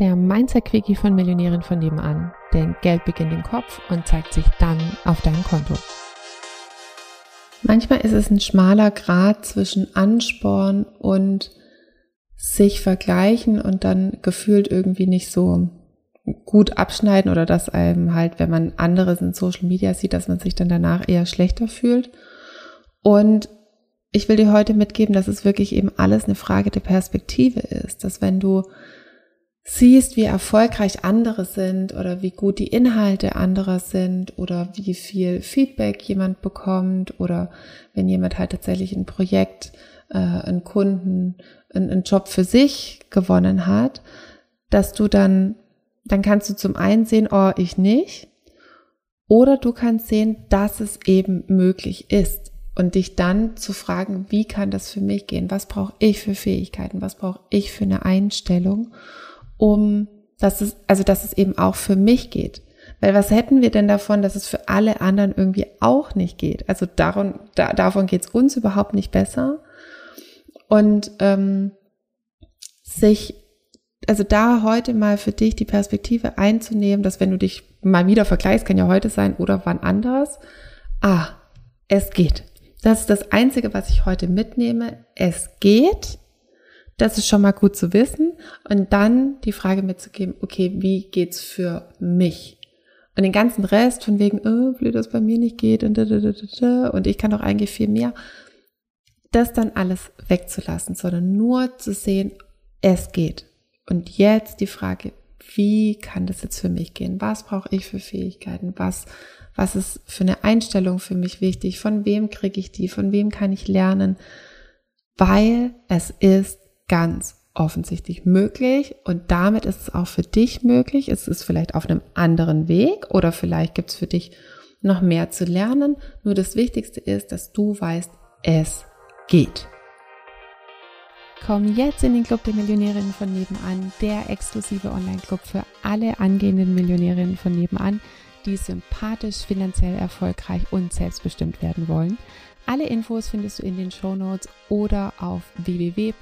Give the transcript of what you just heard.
der Mindset-Quickie von Millionären von nebenan. Denn Geld beginnt im Kopf und zeigt sich dann auf deinem Konto. Manchmal ist es ein schmaler Grad zwischen Ansporn und sich vergleichen und dann gefühlt irgendwie nicht so gut abschneiden oder dass einem halt, wenn man anderes in Social Media sieht, dass man sich dann danach eher schlechter fühlt. Und ich will dir heute mitgeben, dass es wirklich eben alles eine Frage der Perspektive ist, dass wenn du siehst, wie erfolgreich andere sind oder wie gut die Inhalte anderer sind oder wie viel Feedback jemand bekommt oder wenn jemand halt tatsächlich ein Projekt, äh, einen Kunden, einen, einen Job für sich gewonnen hat, dass du dann, dann kannst du zum einen sehen, oh, ich nicht. Oder du kannst sehen, dass es eben möglich ist und dich dann zu fragen, wie kann das für mich gehen? Was brauche ich für Fähigkeiten? Was brauche ich für eine Einstellung? Um, dass es, also dass es eben auch für mich geht. Weil was hätten wir denn davon, dass es für alle anderen irgendwie auch nicht geht? Also darum, da, davon geht es uns überhaupt nicht besser. Und ähm, sich, also da heute mal für dich die Perspektive einzunehmen, dass wenn du dich mal wieder vergleichst, kann ja heute sein oder wann anders, ah, es geht. Das ist das Einzige, was ich heute mitnehme. Es geht. Das ist schon mal gut zu wissen. Und dann die Frage mitzugeben, okay, wie geht's für mich? Und den ganzen Rest von wegen, oh, blöd, dass bei mir nicht geht und, und ich kann doch eigentlich viel mehr, das dann alles wegzulassen, sondern nur zu sehen, es geht. Und jetzt die Frage, wie kann das jetzt für mich gehen? Was brauche ich für Fähigkeiten? Was, was ist für eine Einstellung für mich wichtig? Von wem kriege ich die? Von wem kann ich lernen? Weil es ist ganz offensichtlich möglich und damit ist es auch für dich möglich. Es ist vielleicht auf einem anderen Weg oder vielleicht gibt es für dich noch mehr zu lernen. Nur das Wichtigste ist, dass du weißt, es geht. Komm jetzt in den Club der Millionärinnen von nebenan, der exklusive Online-Club für alle angehenden Millionärinnen von nebenan, die sympathisch, finanziell erfolgreich und selbstbestimmt werden wollen. Alle Infos findest du in den Show Notes oder auf www.m-vn.de.